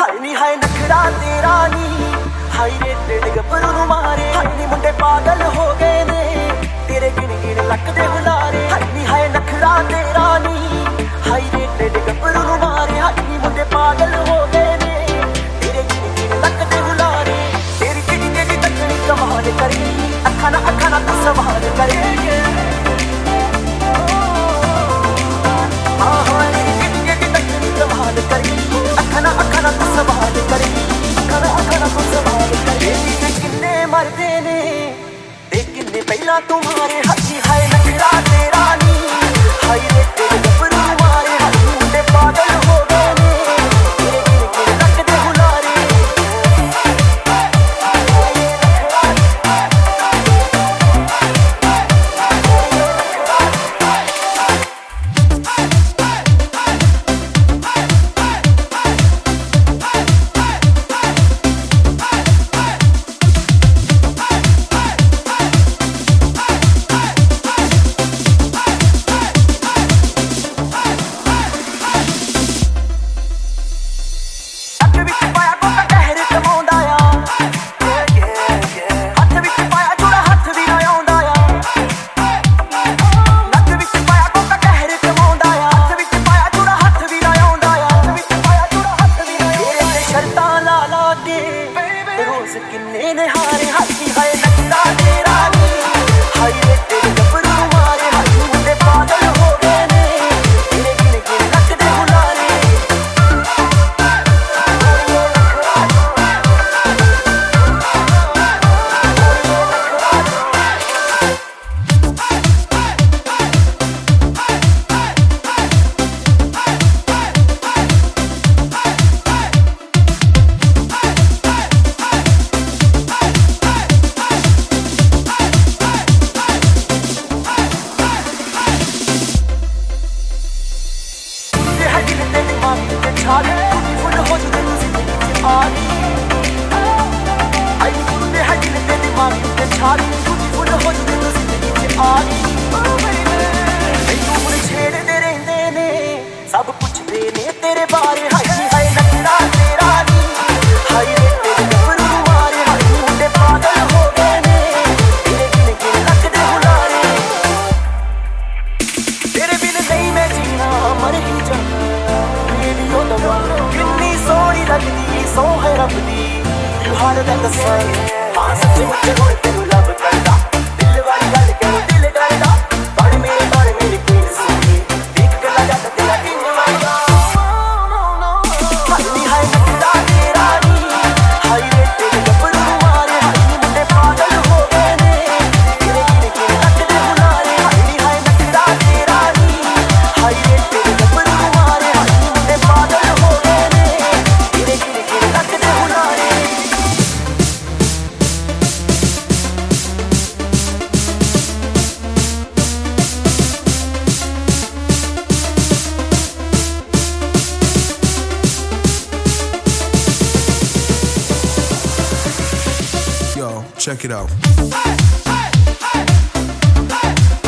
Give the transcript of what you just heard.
High ਨੀ high ਨਖੜਾ ਤੇਰਾ ਨੀ। ਹਾਈ ਰੇਟਡ ਗੱਭਰੂ ਨੂੰ ਮਾਰੇ। ਹਾਈ ਨੀ ਮੁੰਡੇ ਪਾਗਲ ਹੋ ਗਏ। ਸੌ ਹੈ ਰੱਬ ਦੀ you harder than the sun ਹਾਂ ਸੱਚੇ ਮੁੱਠੇ Check it out. Hey, hey, hey,